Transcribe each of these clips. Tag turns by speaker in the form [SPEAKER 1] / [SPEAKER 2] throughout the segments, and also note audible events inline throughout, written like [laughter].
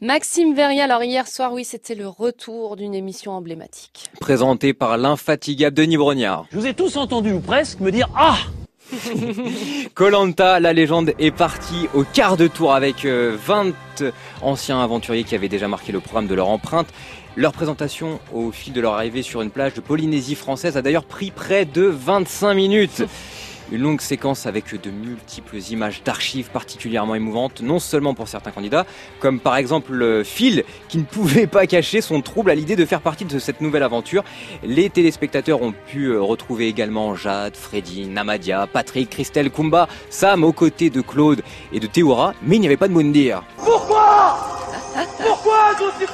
[SPEAKER 1] Maxime Verrier, alors hier soir, oui, c'était le retour d'une émission emblématique.
[SPEAKER 2] Présenté par l'infatigable Denis Brognard.
[SPEAKER 3] Je vous ai tous entendu, ou presque, me dire Ah [laughs]
[SPEAKER 2] Colanta, la légende est partie au quart de tour avec 20 euh, anciens aventuriers qui avaient déjà marqué le programme de leur empreinte. Leur présentation au fil de leur arrivée sur une plage de Polynésie française a d'ailleurs pris près de 25 minutes. Une longue séquence avec de multiples images d'archives particulièrement émouvantes, non seulement pour certains candidats, comme par exemple Phil, qui ne pouvait pas cacher son trouble à l'idée de faire partie de cette nouvelle aventure. Les téléspectateurs ont pu euh, retrouver également Jade, Freddy, Namadia, Patrick, Christelle, Kumba, Sam aux côtés de Claude et de Théora, mais il n'y avait pas de Moundir.
[SPEAKER 4] Pourquoi? Pourquoi? Je suis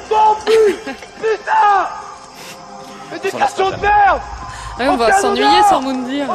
[SPEAKER 1] on va s'ennuyer sans Moundir.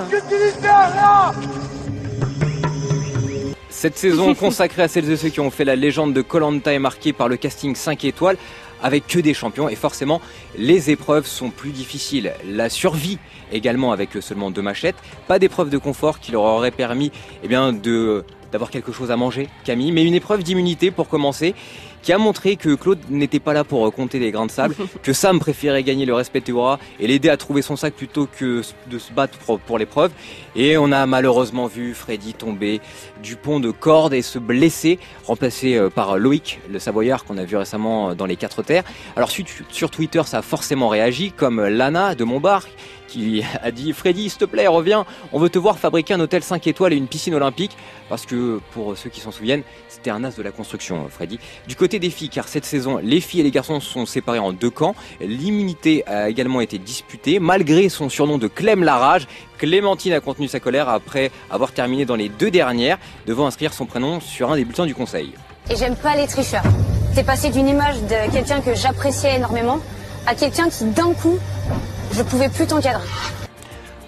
[SPEAKER 2] Cette saison [laughs] consacrée à celles et ceux qui ont fait la légende de Colanta est marquée par le casting 5 étoiles avec que des champions et forcément les épreuves sont plus difficiles. La survie également avec seulement deux machettes, pas d'épreuve de confort qui leur aurait permis eh bien, de d'avoir quelque chose à manger, Camille, mais une épreuve d'immunité pour commencer qui a montré que Claude n'était pas là pour compter les grains de sable, [laughs] que Sam préférait gagner le respect de Théora et l'aider à trouver son sac plutôt que de se battre pour, l'épreuve. Et on a malheureusement vu Freddy tomber du pont de corde et se blesser, remplacé euh, par Loïc, le Savoyard qu'on a vu récemment dans les Quatre Terres. Alors sur Twitter, ça a forcément réagi, comme Lana de Montbar qui a dit Freddy, s'il te plaît, reviens, on veut te voir fabriquer un hôtel 5 étoiles et une piscine olympique. Parce que pour ceux qui s'en souviennent, c'était un as de la construction, Freddy. Du côté des filles, car cette saison, les filles et les garçons sont séparés en deux camps. L'immunité a également été disputée, malgré son surnom de Clem Larage. Clémentine a contenu sa colère après avoir terminé dans les deux dernières, devant inscrire son prénom sur un des bulletins du conseil.
[SPEAKER 5] Et j'aime pas les tricheurs. T'es passé d'une image de quelqu'un que j'appréciais énormément à quelqu'un qui d'un coup je pouvais plus t'encadrer.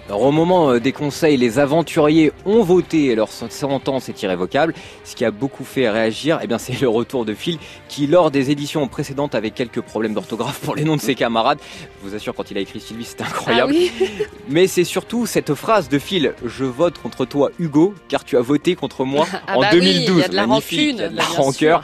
[SPEAKER 2] Alors, au moment euh, des conseils, les aventuriers ont voté et leur sentence est irrévocable. Ce qui a beaucoup fait réagir, eh bien, [laughs] c'est le retour de Phil qui, lors des éditions précédentes, avait quelques problèmes d'orthographe pour les noms de ses camarades. Je vous assure, quand il a écrit Sylvie, c'était incroyable.
[SPEAKER 1] Ah [laughs]
[SPEAKER 2] Mais c'est surtout cette phrase de Phil Je vote contre toi, Hugo, car tu as voté contre moi
[SPEAKER 1] ah
[SPEAKER 2] en
[SPEAKER 1] bah
[SPEAKER 2] 2012.
[SPEAKER 1] il y a de la
[SPEAKER 2] Magnifique,
[SPEAKER 1] rancune,
[SPEAKER 2] de la rancœur.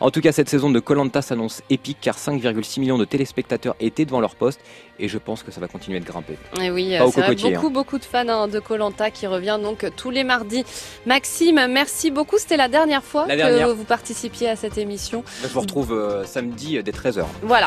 [SPEAKER 2] En tout cas, cette saison de Colanta s'annonce épique car 5,6 millions de téléspectateurs étaient devant leur poste et je pense que ça va continuer de grimper.
[SPEAKER 1] Et oui, c'est beaucoup, hein. beaucoup de fans hein, de Colanta qui revient donc tous les mardis. Maxime, merci beaucoup. C'était la dernière fois que vous participiez à cette émission.
[SPEAKER 2] Je vous retrouve euh, samedi dès 13h.
[SPEAKER 1] Voilà.